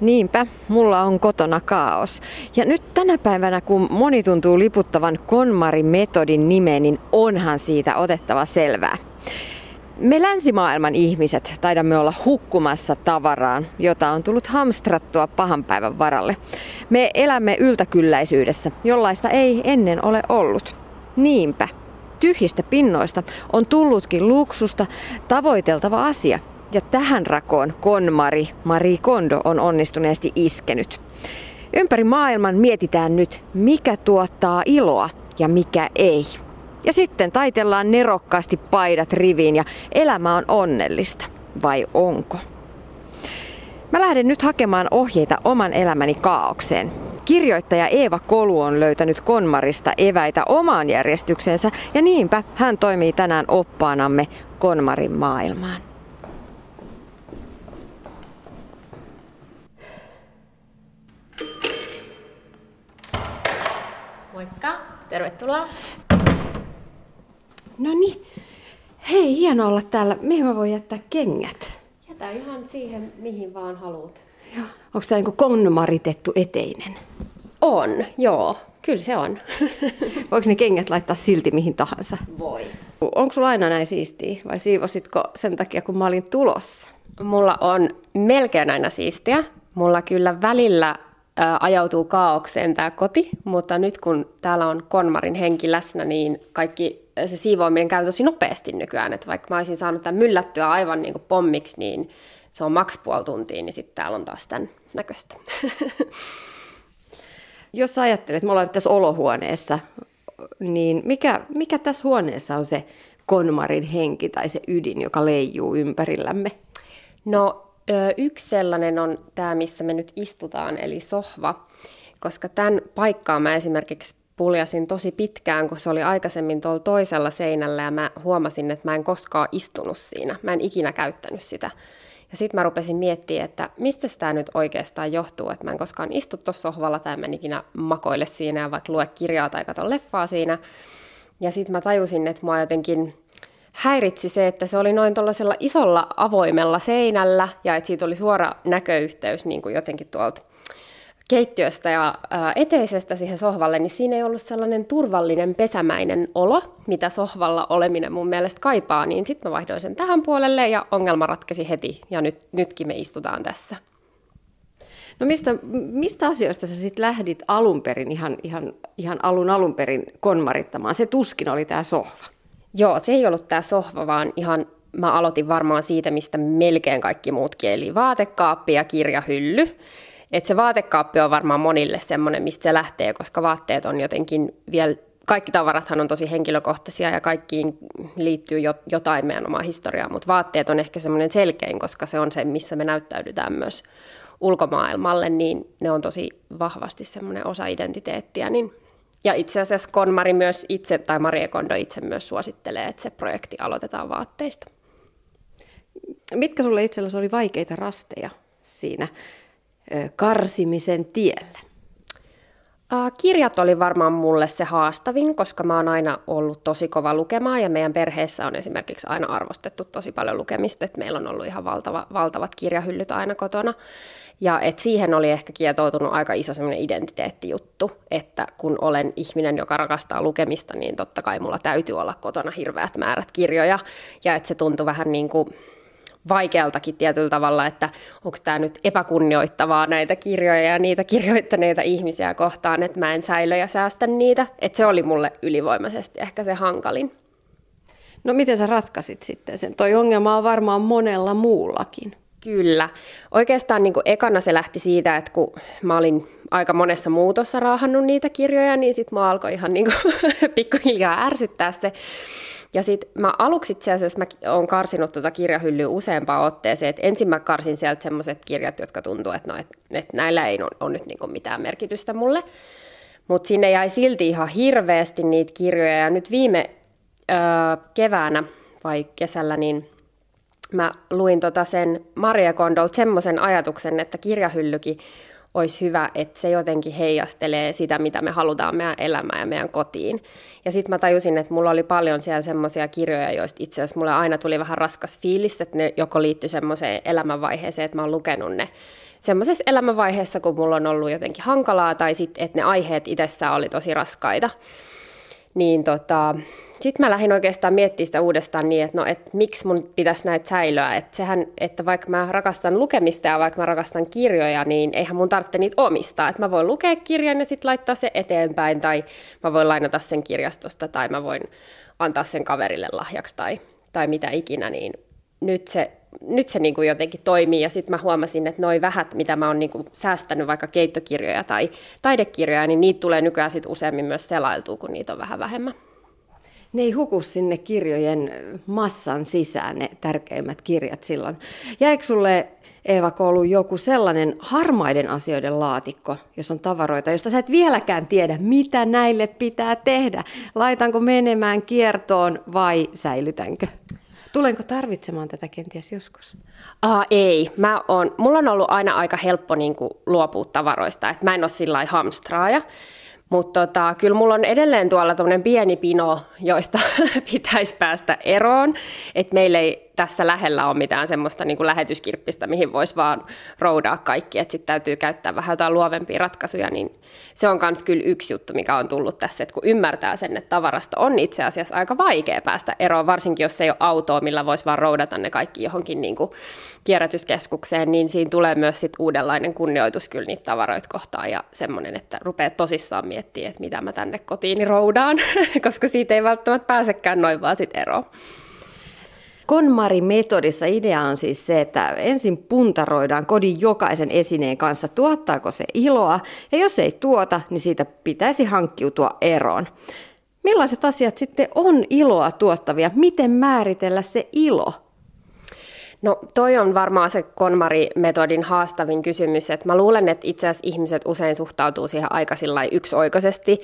Niinpä, mulla on kotona kaos. Ja nyt tänä päivänä, kun moni tuntuu liputtavan KonMari-metodin nimeen, niin onhan siitä otettava selvää. Me länsimaailman ihmiset taidamme olla hukkumassa tavaraan, jota on tullut hamstrattua pahan päivän varalle. Me elämme yltäkylläisyydessä, jollaista ei ennen ole ollut. Niinpä, tyhjistä pinnoista on tullutkin luksusta tavoiteltava asia, ja tähän rakoon konmari Marie Kondo on onnistuneesti iskenyt. Ympäri maailman mietitään nyt, mikä tuottaa iloa ja mikä ei. Ja sitten taitellaan nerokkaasti paidat riviin ja elämä on onnellista. Vai onko? Mä lähden nyt hakemaan ohjeita oman elämäni kaaukseen. Kirjoittaja Eeva Kolu on löytänyt Konmarista eväitä omaan järjestyksensä ja niinpä hän toimii tänään oppaanamme Konmarin maailmaan. Moikka, tervetuloa. No niin. Hei, hienoa olla täällä. Mihin mä voin jättää kengät? Jätä ihan siihen, mihin vaan haluat. Onko tämä niinku konmaritettu eteinen? On, joo. Kyllä se on. Voiko ne kengät laittaa silti mihin tahansa? Voi. Onko sulla aina näin siistiä vai siivositko sen takia, kun mä olin tulossa? Mulla on melkein aina siistiä. Mulla kyllä välillä ajautuu kaaukseen tämä koti, mutta nyt kun täällä on Konmarin henki läsnä, niin kaikki se siivoaminen käy tosi nopeasti nykyään, että vaikka mä olisin saanut tämän myllättyä aivan niin kuin pommiksi, niin se on maks puoli tuntia, niin sitten täällä on taas tämän näköistä. Jos ajattelet, että me ollaan nyt tässä olohuoneessa, niin mikä, mikä tässä huoneessa on se Konmarin henki tai se ydin, joka leijuu ympärillämme? No Yksi sellainen on tämä, missä me nyt istutaan, eli sohva, koska tämän paikkaa mä esimerkiksi puljasin tosi pitkään, kun se oli aikaisemmin tuolla toisella seinällä ja mä huomasin, että mä en koskaan istunut siinä. Mä en ikinä käyttänyt sitä. Ja sitten mä rupesin miettimään, että mistä tämä nyt oikeastaan johtuu, että mä en koskaan istu tuossa sohvalla tai mä en ikinä makoile siinä ja vaikka lue kirjaa tai katso leffaa siinä. Ja sitten mä tajusin, että mua jotenkin häiritsi se, että se oli noin tuollaisella isolla avoimella seinällä ja että siitä oli suora näköyhteys niin kuin jotenkin tuolta keittiöstä ja eteisestä siihen sohvalle, niin siinä ei ollut sellainen turvallinen pesämäinen olo, mitä sohvalla oleminen mun mielestä kaipaa, niin sitten mä vaihdoin sen tähän puolelle ja ongelma ratkesi heti ja nyt, nytkin me istutaan tässä. No mistä, mistä asioista sä sitten lähdit alun perin, ihan, ihan, ihan alun alun perin konmarittamaan? Se tuskin oli tämä sohva. Joo, se ei ollut tämä sohva, vaan ihan mä aloitin varmaan siitä, mistä melkein kaikki muutkin, eli vaatekaappi ja kirjahylly. Et se vaatekaappi on varmaan monille semmoinen, mistä se lähtee, koska vaatteet on jotenkin vielä, kaikki tavarathan on tosi henkilökohtaisia ja kaikkiin liittyy jotain meidän omaa historiaa, mutta vaatteet on ehkä semmoinen selkein, koska se on se, missä me näyttäydytään myös ulkomaailmalle, niin ne on tosi vahvasti semmoinen osa identiteettiä, niin ja itse asiassa Konmari myös itse, tai Marie Kondo itse myös suosittelee, että se projekti aloitetaan vaatteista. Mitkä sulle itsellesi oli vaikeita rasteja siinä karsimisen tiellä? Kirjat oli varmaan mulle se haastavin, koska mä oon aina ollut tosi kova lukemaan ja meidän perheessä on esimerkiksi aina arvostettu tosi paljon lukemista, että meillä on ollut ihan valtava, valtavat kirjahyllyt aina kotona. Ja et siihen oli ehkä kietoutunut aika iso semmoinen identiteettijuttu, että kun olen ihminen, joka rakastaa lukemista, niin totta kai mulla täytyy olla kotona hirveät määrät kirjoja. Ja että se tuntui vähän niin kuin vaikealtakin tietyllä tavalla, että onko tämä nyt epäkunnioittavaa näitä kirjoja ja niitä kirjoittaneita ihmisiä kohtaan, että mä en säilö ja säästä niitä. Että se oli mulle ylivoimaisesti ehkä se hankalin. No miten sä ratkasit sitten sen? Toi ongelma on varmaan monella muullakin. Kyllä. Oikeastaan niin kuin ekana se lähti siitä, että kun mä olin aika monessa muutossa raahannut niitä kirjoja, niin sitten mä alkoi ihan niin kuin pikkuhiljaa ärsyttää se. Ja sitten mä aluksi itse asiassa mä oon karsinut tuota kirjahyllyä useampaan otteeseen. Et ensin mä karsin sieltä semmoiset kirjat, jotka tuntuu, että no, et, et näillä ei ole, nyt niinku mitään merkitystä mulle. Mutta sinne jäi silti ihan hirveästi niitä kirjoja. Ja nyt viime öö, keväänä vai kesällä, niin mä luin tota sen Maria Kondolta semmoisen ajatuksen, että kirjahyllykin olisi hyvä, että se jotenkin heijastelee sitä, mitä me halutaan meidän elämään ja meidän kotiin. Ja sitten mä tajusin, että mulla oli paljon siellä semmoisia kirjoja, joista itse asiassa mulle aina tuli vähän raskas fiilis, että ne joko liittyi semmoiseen elämänvaiheeseen, että mä oon lukenut ne semmoisessa elämänvaiheessa, kun mulla on ollut jotenkin hankalaa, tai sitten, että ne aiheet itsessään oli tosi raskaita. Niin tota, sitten mä lähdin oikeastaan miettimään sitä uudestaan niin, että no, et miksi mun pitäisi näitä säilyä. Että sehän, että vaikka mä rakastan lukemista ja vaikka mä rakastan kirjoja, niin eihän mun tarvitse niitä omistaa. Että mä voin lukea kirjan ja sitten laittaa se eteenpäin, tai mä voin lainata sen kirjastosta, tai mä voin antaa sen kaverille lahjaksi, tai, tai mitä ikinä, niin nyt se, nyt se niin kuin jotenkin toimii. Ja sitten mä huomasin, että noi vähät, mitä mä oon niin kuin säästänyt, vaikka keittokirjoja tai taidekirjoja, niin niitä tulee nykyään sit useammin myös selailtua, kun niitä on vähän vähemmän ne ei huku sinne kirjojen massan sisään, ne tärkeimmät kirjat silloin. Jäikö sulle Eeva Koulu joku sellainen harmaiden asioiden laatikko, jos on tavaroita, josta sä et vieläkään tiedä, mitä näille pitää tehdä. Laitanko menemään kiertoon vai säilytänkö? Tulenko tarvitsemaan tätä kenties joskus? Ah, ei. Mä on, mulla on ollut aina aika helppo niin kuin, luopua tavaroista. Et mä en ole sillä hamstraaja. Mutta tota, kyllä mulla on edelleen tuolla pieni pino, joista pitäisi päästä eroon. Että meillä ei tässä lähellä ole mitään semmoista niin kuin lähetyskirppistä, mihin voisi vaan roudaa kaikki, että sitten täytyy käyttää vähän jotain luovempia ratkaisuja, niin se on myös kyllä yksi juttu, mikä on tullut tässä, että kun ymmärtää sen, että tavarasta on itse asiassa aika vaikea päästä eroon, varsinkin jos ei ole autoa, millä voisi vaan roudata ne kaikki johonkin niin kuin kierrätyskeskukseen, niin siinä tulee myös sit uudenlainen kunnioitus kyllä niitä tavaroita kohtaan ja semmoinen, että rupeaa tosissaan miettimään, että mitä mä tänne kotiin roudaan, koska siitä ei välttämättä pääsekään noin vaan sit eroon. KonMari-metodissa idea on siis se, että ensin puntaroidaan kodin jokaisen esineen kanssa, tuottaako se iloa, ja jos ei tuota, niin siitä pitäisi hankkiutua eroon. Millaiset asiat sitten on iloa tuottavia? Miten määritellä se ilo? No toi on varmaan se KonMari-metodin haastavin kysymys, että mä luulen, että itse asiassa ihmiset usein suhtautuu siihen aika yksioikoisesti,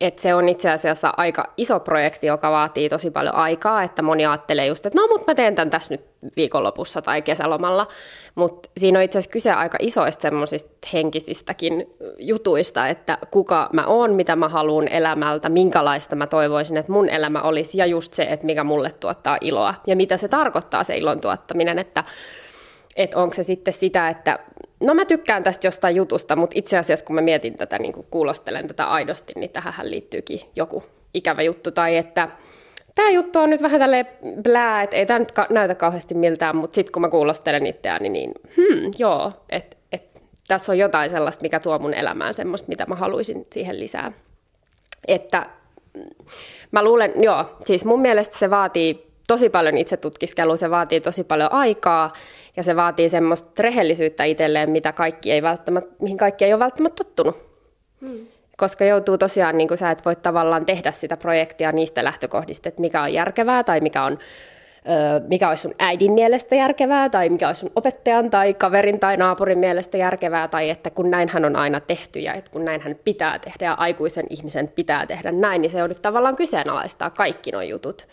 että se on itse asiassa aika iso projekti, joka vaatii tosi paljon aikaa, että moni ajattelee just, että no mutta mä teen tämän tässä nyt viikonlopussa tai kesälomalla, mutta siinä on itse asiassa kyse aika isoista semmoisista henkisistäkin jutuista, että kuka mä oon, mitä mä haluan elämältä, minkälaista mä toivoisin, että mun elämä olisi ja just se, että mikä mulle tuottaa iloa. Ja mitä se tarkoittaa se ilon tuottaminen, että että onko se sitten sitä, että no mä tykkään tästä jostain jutusta, mutta itse asiassa kun mä mietin tätä, niin kuulostelen tätä aidosti, niin tähän liittyykin joku ikävä juttu, tai että tämä juttu on nyt vähän tälleen blää, että ei tämä nyt näytä kauheasti miltään, mutta sitten kun mä kuulostelen itseäni, niin hmm, joo, että et, tässä on jotain sellaista, mikä tuo mun elämään semmoista, mitä mä haluaisin siihen lisää. Että mm, mä luulen, joo, siis mun mielestä se vaatii tosi paljon itse tutkiskelua, se vaatii tosi paljon aikaa ja se vaatii semmoista rehellisyyttä itselleen, mitä kaikki ei välttämättä, mihin kaikki ei ole välttämättä tottunut. Hmm. Koska joutuu tosiaan, niin kuin sä et voi tavallaan tehdä sitä projektia niistä lähtökohdista, että mikä on järkevää tai mikä on mikä olisi sun äidin mielestä järkevää, tai mikä olisi sun opettajan tai kaverin tai naapurin mielestä järkevää, tai että kun näinhän on aina tehty ja että kun näinhän pitää tehdä ja aikuisen ihmisen pitää tehdä näin, niin se on nyt tavallaan kyseenalaistaa kaikki nuo jutut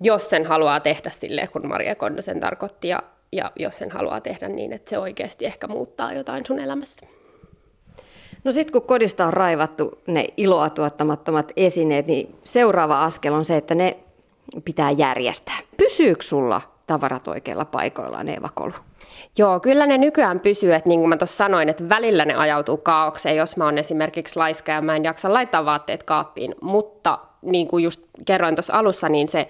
jos sen haluaa tehdä silleen, kun Maria Konnosen tarkoitti, ja, ja jos sen haluaa tehdä niin, että se oikeasti ehkä muuttaa jotain sun elämässä. No sitten kun kodista on raivattu ne iloa tuottamattomat esineet, niin seuraava askel on se, että ne pitää järjestää. Pysyykö sulla tavarat oikeilla paikoillaan, Eeva Kolu? Joo, kyllä ne nykyään pysyy, että niin kuin mä tuossa sanoin, että välillä ne ajautuu kaaukseen, jos mä oon esimerkiksi laiska ja mä en jaksa laittaa vaatteet kaappiin, mutta niin kuin just kerroin tuossa alussa, niin se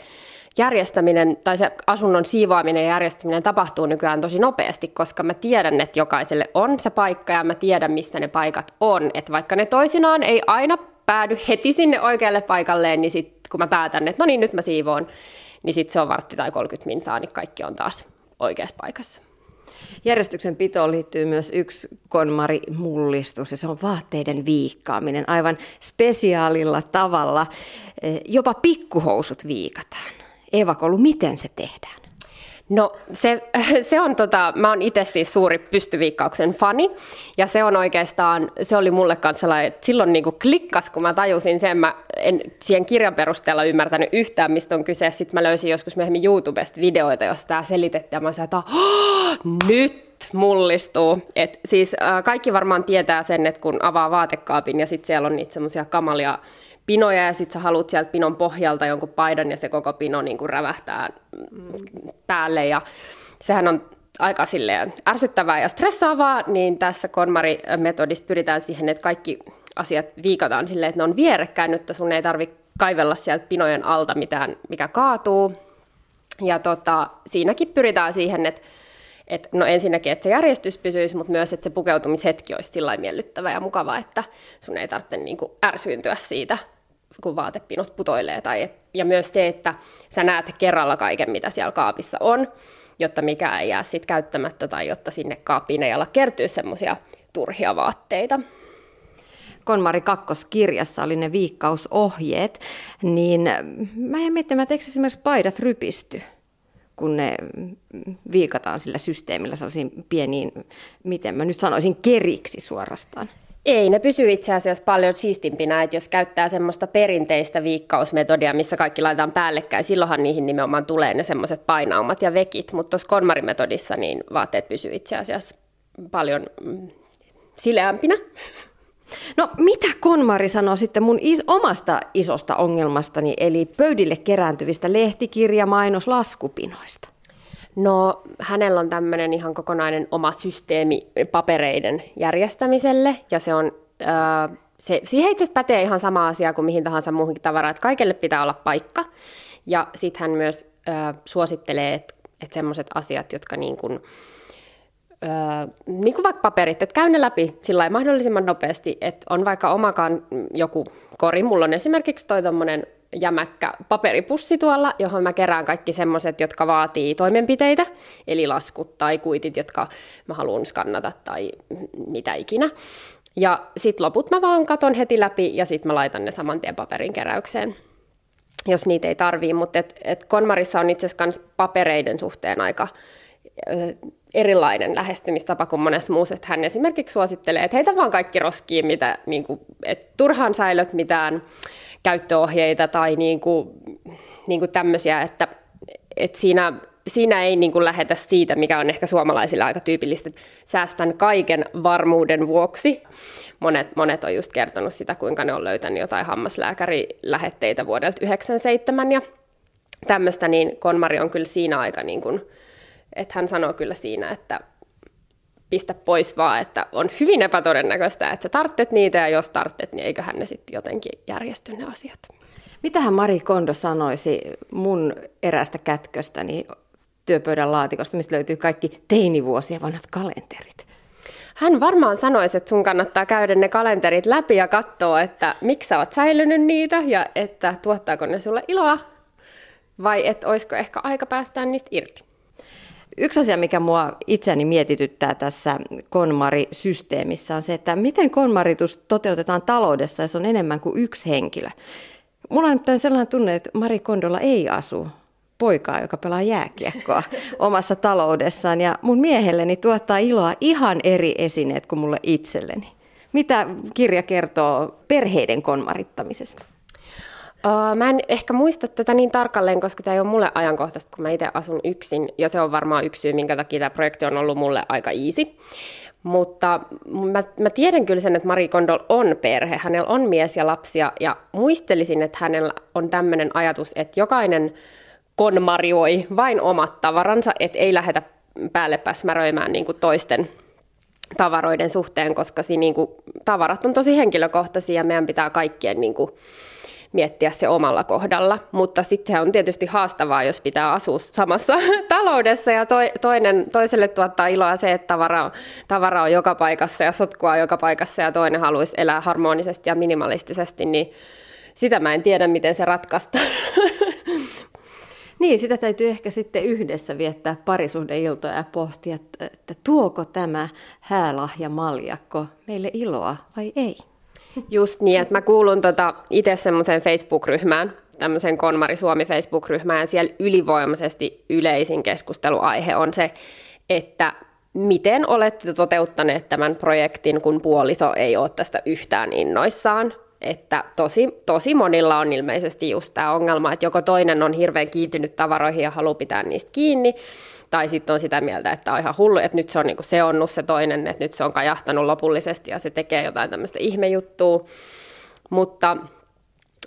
järjestäminen tai se asunnon siivoaminen ja järjestäminen tapahtuu nykyään tosi nopeasti, koska mä tiedän, että jokaiselle on se paikka ja mä tiedän, missä ne paikat on. Että vaikka ne toisinaan ei aina päädy heti sinne oikealle paikalleen, niin sit, kun mä päätän, että no niin, nyt mä siivoon, niin sitten se on vartti tai 30 minsaa, niin kaikki on taas oikeassa paikassa. Järjestyksen pitoon liittyy myös yksi konmari-mullistus ja se on vaatteiden viikkaaminen aivan spesiaalilla tavalla. Eh, jopa pikkuhousut viikataan. Eeva Kolu, miten se tehdään? No se, se on tota, mä oon itse siis suuri pystyviikkauksen fani ja se on oikeastaan, se oli mulle kanssa sellainen, että silloin niinku klikkas, kun mä tajusin sen, mä en siihen kirjan perusteella ymmärtänyt yhtään, mistä on kyse. Sitten mä löysin joskus myöhemmin YouTubesta videoita, jossa tämä selitettiin ja mä sanoin, että nyt mullistuu. Et siis äh, kaikki varmaan tietää sen, että kun avaa vaatekaapin ja sitten siellä on niitä semmoisia kamalia pinoja ja sitten sä haluat sieltä pinon pohjalta jonkun paidan ja se koko pino niin kuin rävähtää päälle. Ja sehän on aika silleen ärsyttävää ja stressaavaa, niin tässä KonMari-metodissa pyritään siihen, että kaikki asiat viikataan silleen, että ne on vierekkäin, että sun ei tarvitse kaivella sieltä pinojen alta mitään, mikä kaatuu. Ja tota, siinäkin pyritään siihen, että et, no ensinnäkin, että se järjestys pysyisi, mutta myös, että se pukeutumishetki olisi sillä miellyttävä ja mukava, että sun ei tarvitse niin kuin ärsyyntyä siitä, kun vaatepinot putoilee. Tai et, ja myös se, että sä näet kerralla kaiken, mitä siellä kaapissa on, jotta mikä ei jää sit käyttämättä tai jotta sinne kaappiin ei ala kertyä semmoisia turhia vaatteita. Konmari kakkoskirjassa oli ne viikkausohjeet, niin mä en miettimään, että eikö esimerkiksi paidat rypisty? kun ne viikataan sillä systeemillä sellaisiin pieniin, miten mä nyt sanoisin, keriksi suorastaan. Ei, ne pysyy itse asiassa paljon siistimpinä, että jos käyttää semmoista perinteistä viikkausmetodia, missä kaikki laitetaan päällekkäin, silloinhan niihin nimenomaan tulee ne semmoiset painaumat ja vekit, mutta tuossa konmarimetodissa niin vaatteet pysyy itse asiassa paljon mm, sileämpinä. No mitä Konmari sanoo sitten mun is- omasta isosta ongelmastani, eli pöydille kerääntyvistä lehtikirja, mainos, laskupinoista? No hänellä on tämmöinen ihan kokonainen oma systeemi papereiden järjestämiselle, ja se on... Äh, se, siihen itse asiassa pätee ihan sama asia kuin mihin tahansa muuhunkin tavaraan, että kaikelle pitää olla paikka. Ja sitten hän myös äh, suosittelee, että et semmoiset asiat, jotka niin kuin, Öö, niin kuin vaikka paperit, että käy ne läpi sillä mahdollisimman nopeasti, että on vaikka omakaan joku kori. Mulla on esimerkiksi toi jämäkkä paperipussi tuolla, johon mä kerään kaikki semmoiset, jotka vaatii toimenpiteitä, eli laskut tai kuitit, jotka mä haluan skannata tai mitä ikinä. Ja sitten loput mä vaan katon heti läpi ja sitten mä laitan ne saman tien paperin keräykseen, jos niitä ei tarvii. Mutta et, et Konmarissa on itse asiassa papereiden suhteen aika erilainen lähestymistapa kuin monessa muussa. Että hän esimerkiksi suosittelee, että heitä vaan kaikki roskiin, mitä, niin kuin, että turhaan säilöt mitään käyttöohjeita tai niin kuin, niin kuin tämmöisiä, että, että siinä, siinä ei niin kuin lähetä siitä, mikä on ehkä suomalaisille aika tyypillistä, säästän kaiken varmuuden vuoksi. Monet, monet on just kertonut sitä, kuinka ne on löytänyt jotain hammaslääkärilähetteitä vuodelta 1997 ja tämmöistä, niin Konmari on kyllä siinä aika niin kuin, että hän sanoo kyllä siinä, että pistä pois vaan, että on hyvin epätodennäköistä, että sä tarttet niitä ja jos tarttet, niin eiköhän ne sitten jotenkin järjesty ne asiat. Mitähän Mari Kondo sanoisi mun erästä kätköstäni työpöydän laatikosta, mistä löytyy kaikki teinivuosien vanhat kalenterit? Hän varmaan sanoisi, että sun kannattaa käydä ne kalenterit läpi ja katsoa, että miksi sä oot säilynyt niitä ja että tuottaako ne sulle iloa vai että olisiko ehkä aika päästään niistä irti. Yksi asia, mikä mua itseäni mietityttää tässä KonMari-systeemissä on se, että miten KonMaritus toteutetaan taloudessa, jos on enemmän kuin yksi henkilö. Mulla on nyt sellainen tunne, että Mari Kondolla ei asu poikaa, joka pelaa jääkiekkoa omassa taloudessaan. Ja mun miehelleni tuottaa iloa ihan eri esineet kuin mulle itselleni. Mitä kirja kertoo perheiden konmarittamisesta? Mä en ehkä muista tätä niin tarkalleen, koska tämä ei ole mulle ajankohtaista, kun mä itse asun yksin, ja se on varmaan yksi syy, minkä takia tämä projekti on ollut mulle aika easy. Mutta mä, mä tiedän kyllä sen, että Marie Kondol on perhe, hänellä on mies ja lapsia, ja muistelisin, että hänellä on tämmöinen ajatus, että jokainen konmarioi vain omat tavaransa, että ei lähdetä päälle päsmäröimään niin toisten tavaroiden suhteen, koska siinä, niin kuin, tavarat on tosi henkilökohtaisia. Ja meidän pitää kaikkien niin kuin, miettiä se omalla kohdalla. Mutta sitten se on tietysti haastavaa, jos pitää asua samassa taloudessa ja to, toinen, toiselle tuottaa iloa se, että tavara tavara on joka paikassa ja sotkua on joka paikassa ja toinen haluaisi elää harmonisesti ja minimalistisesti, niin sitä mä en tiedä, miten se ratkaista. Niin, sitä täytyy ehkä sitten yhdessä viettää parisuhdeiltoja ja pohtia, että tuoko tämä häälahja maljakko meille iloa vai ei. Just niin, että mä kuulun tota itse semmoiseen Facebook-ryhmään, tämmöisen Konmari Suomi Facebook-ryhmään, ja siellä ylivoimaisesti yleisin keskusteluaihe on se, että miten olette toteuttaneet tämän projektin, kun puoliso ei ole tästä yhtään innoissaan. Että tosi, tosi monilla on ilmeisesti just tämä ongelma, että joko toinen on hirveän kiintynyt tavaroihin ja haluaa pitää niistä kiinni, tai sitten on sitä mieltä, että on ihan hullu, että nyt se on niin kuin seonnut se toinen, että nyt se on kajahtanut lopullisesti ja se tekee jotain tämmöistä ihmejuttua. Mutta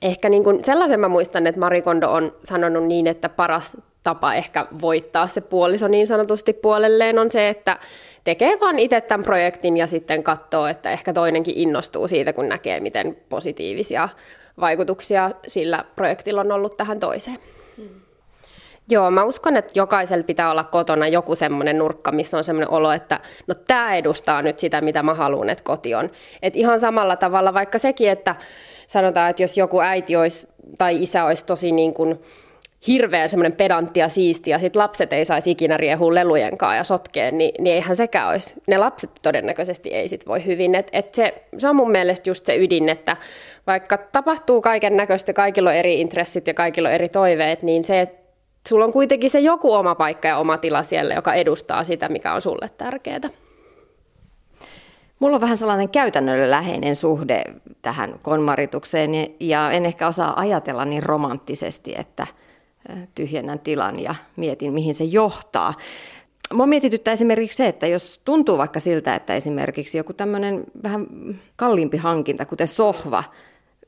ehkä niin sellaisen mä muistan, että Marikondo on sanonut niin, että paras tapa ehkä voittaa se puoliso niin sanotusti puolelleen on se, että tekee vaan itse tämän projektin ja sitten katsoo, että ehkä toinenkin innostuu siitä, kun näkee, miten positiivisia vaikutuksia sillä projektilla on ollut tähän toiseen. Hmm. Joo, mä uskon, että jokaisella pitää olla kotona joku semmoinen nurkka, missä on semmoinen olo, että no tämä edustaa nyt sitä, mitä mä haluan, että koti on. Et ihan samalla tavalla, vaikka sekin, että sanotaan, että jos joku äiti olisi tai isä olisi tosi niin kuin hirveän semmoinen pedantti ja siisti, ja sitten lapset ei saisi ikinä riehua lelujen kanssa ja sotkeen, niin, niin eihän sekään olisi. Ne lapset todennäköisesti ei sit voi hyvin. Et, et se, se on mun mielestä just se ydin, että vaikka tapahtuu kaiken näköistä, kaikilla on eri intressit ja kaikilla on eri toiveet, niin se, että sulla on kuitenkin se joku oma paikka ja oma tila siellä, joka edustaa sitä, mikä on sulle tärkeää. Mulla on vähän sellainen käytännönläheinen suhde tähän konmaritukseen ja en ehkä osaa ajatella niin romanttisesti, että tyhjennän tilan ja mietin, mihin se johtaa. Mua mietityttää esimerkiksi se, että jos tuntuu vaikka siltä, että esimerkiksi joku tämmöinen vähän kalliimpi hankinta, kuten sohva,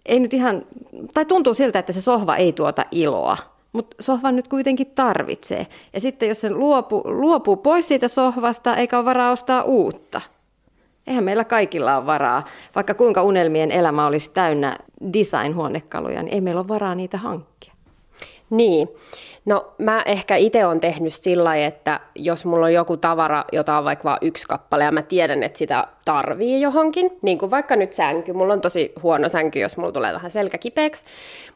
ei nyt ihan, tai tuntuu siltä, että se sohva ei tuota iloa, mutta sohvan nyt kuitenkin tarvitsee. Ja sitten jos se luopuu, luopuu pois siitä sohvasta, eikä ole varaa ostaa uutta. Eihän meillä kaikilla ole varaa, vaikka kuinka unelmien elämä olisi täynnä design-huonekaluja, niin ei meillä ole varaa niitä hankkia. Niin. No mä ehkä itse on tehnyt sillä lailla, että jos mulla on joku tavara, jota on vaikka vain yksi kappale ja mä tiedän, että sitä tarvii johonkin, niin kuin vaikka nyt sänky. Mulla on tosi huono sänky, jos mulla tulee vähän selkä kipeäksi,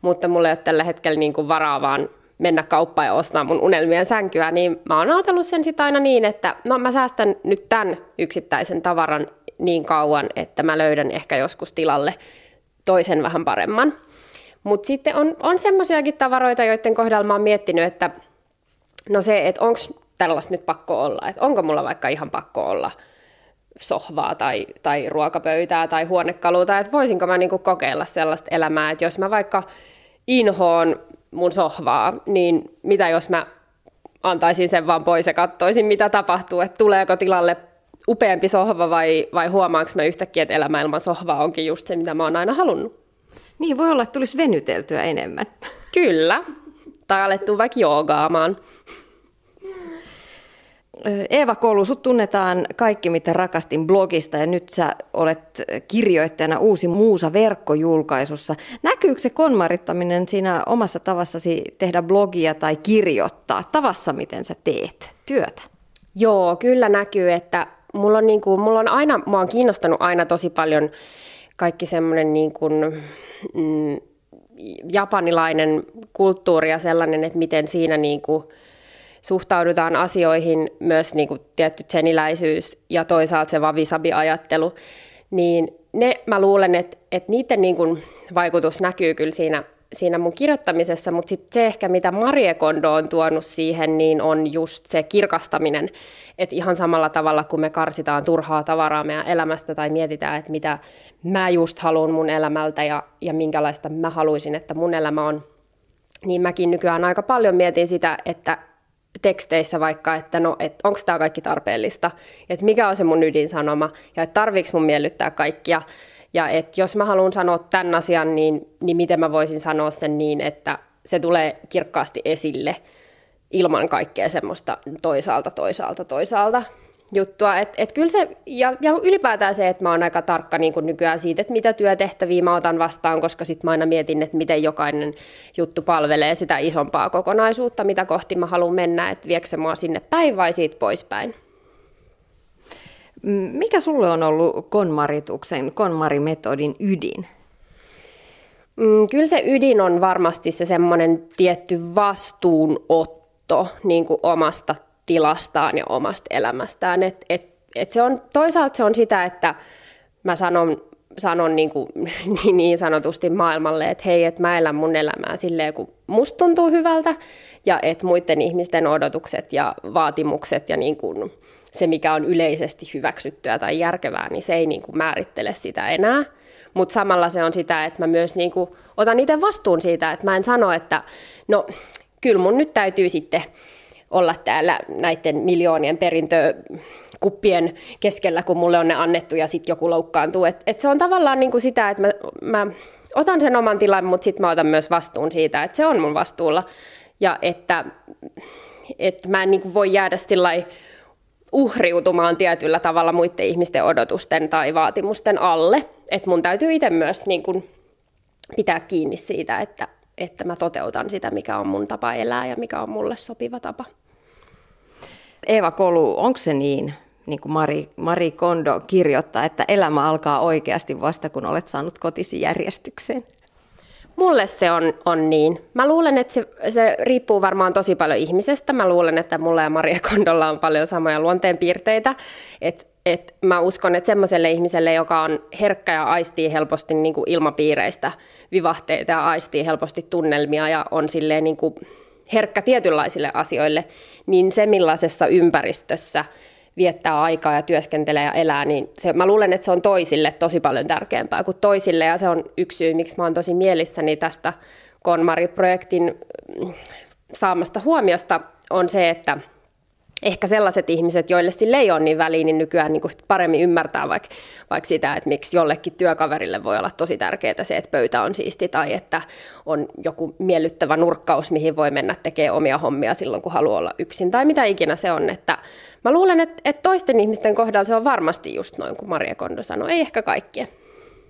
mutta mulla ei ole tällä hetkellä niin kuin varaa vaan mennä kauppaan ja ostaa mun unelmien sänkyä, niin mä oon ajatellut sen sitä aina niin, että no mä säästän nyt tämän yksittäisen tavaran niin kauan, että mä löydän ehkä joskus tilalle toisen vähän paremman. Mutta sitten on, on semmoisiakin tavaroita, joiden kohdalla mä oon miettinyt, että no se, että onko tällaista nyt pakko olla, että onko mulla vaikka ihan pakko olla sohvaa tai, tai ruokapöytää tai huonekalua, että voisinko mä niinku kokeilla sellaista elämää, että jos mä vaikka inhoon mun sohvaa, niin mitä jos mä antaisin sen vaan pois ja katsoisin, mitä tapahtuu, että tuleeko tilalle upeampi sohva vai, vai huomaanko mä yhtäkkiä, että elämä ilman sohvaa onkin just se, mitä mä oon aina halunnut. Niin, voi olla, että tulisi venyteltyä enemmän. Kyllä. Tai alettu vaikka joogaamaan. Eeva Koulu, sut tunnetaan kaikki, mitä rakastin blogista ja nyt sä olet kirjoittajana uusi Muusa verkkojulkaisussa. Näkyykö se konmarittaminen siinä omassa tavassasi tehdä blogia tai kirjoittaa, tavassa miten sä teet työtä? Joo, kyllä näkyy, että mulla on, niin kuin, mulla on aina, mua on kiinnostanut aina tosi paljon kaikki semmoinen niin kuin, mm, japanilainen kulttuuri ja sellainen, että miten siinä niin kuin suhtaudutaan asioihin, myös niin kuin tietty seniläisyys ja toisaalta se vavisabi-ajattelu, niin ne mä luulen, että, että niiden niin kuin vaikutus näkyy kyllä siinä siinä mun kirjoittamisessa, mutta sitten se ehkä, mitä Marie Kondo on tuonut siihen, niin on just se kirkastaminen. Että ihan samalla tavalla, kun me karsitaan turhaa tavaraa meidän elämästä tai mietitään, että mitä mä just haluan mun elämältä ja, ja minkälaista mä haluaisin, että mun elämä on, niin mäkin nykyään aika paljon mietin sitä, että teksteissä vaikka, että no, et onko tämä kaikki tarpeellista, että mikä on se mun ydinsanoma? Ja että tarviiko mun miellyttää kaikkia ja että jos mä haluan sanoa tämän asian, niin, niin miten mä voisin sanoa sen niin, että se tulee kirkkaasti esille ilman kaikkea semmoista toisaalta, toisaalta, toisaalta juttua. Et, et kyllä se, ja, ja ylipäätään se, että mä oon aika tarkka niin kuin nykyään siitä, että mitä työtehtäviä mä otan vastaan, koska sitten mä aina mietin, että miten jokainen juttu palvelee sitä isompaa kokonaisuutta, mitä kohti mä haluan mennä, että viekö se mua sinne päin vai siitä poispäin. Mikä sulle on ollut konmarituksen, konmarimetodin ydin? Mm, kyllä se ydin on varmasti se semmoinen tietty vastuunotto niin kuin omasta tilastaan ja omasta elämästään. Et, et, et se on, toisaalta se on sitä, että mä sanon, sanon niin, kuin, niin sanotusti maailmalle, että hei, että mä elän mun elämää silleen, kun musta tuntuu hyvältä, ja että muiden ihmisten odotukset ja vaatimukset ja niin kuin se, mikä on yleisesti hyväksyttyä tai järkevää, niin se ei niin kuin määrittele sitä enää. Mutta samalla se on sitä, että mä myös niin kuin otan itse vastuun siitä, että mä en sano, että no kyllä mun nyt täytyy sitten olla täällä näiden miljoonien perintökuppien keskellä, kun mulle on ne annettu ja sitten joku loukkaantuu. Et, et se on tavallaan niin kuin sitä, että mä, mä otan sen oman tilan, mutta sitten mä otan myös vastuun siitä, että se on mun vastuulla. Ja että, että mä en niin kuin voi jäädä sillä uhriutumaan tietyllä tavalla muiden ihmisten odotusten tai vaatimusten alle. Että mun täytyy itse myös niin kuin pitää kiinni siitä, että, että mä toteutan sitä, mikä on mun tapa elää ja mikä on mulle sopiva tapa. Eeva Kolu, onko se niin, niin kuin Mari, Mari Kondo kirjoittaa, että elämä alkaa oikeasti vasta, kun olet saanut kotisi järjestykseen? Mulle se on, on niin. Mä luulen, että se, se riippuu varmaan tosi paljon ihmisestä. Mä luulen, että mulla ja Maria Kondolla on paljon samoja luonteenpiirteitä. Et, et mä uskon, että semmoiselle ihmiselle, joka on herkkä ja aistii helposti niin kuin ilmapiireistä vivahteita ja aistii helposti tunnelmia ja on silleen niin kuin herkkä tietynlaisille asioille, niin se millaisessa ympäristössä viettää aikaa ja työskentelee ja elää, niin se, mä luulen, että se on toisille tosi paljon tärkeämpää kuin toisille, ja se on yksi syy, miksi mä oon tosi mielissäni tästä KonMari-projektin mm, saamasta huomiosta, on se, että ehkä sellaiset ihmiset, joille sille ei ole niin väliä, niin nykyään niin paremmin ymmärtää vaikka, vaikka sitä, että miksi jollekin työkaverille voi olla tosi tärkeää se, että pöytä on siisti tai että on joku miellyttävä nurkkaus, mihin voi mennä tekemään omia hommia silloin, kun haluaa olla yksin tai mitä ikinä se on. Että mä luulen, että, että toisten ihmisten kohdalla se on varmasti just noin kuin Maria Kondo sanoi, ei ehkä kaikkien.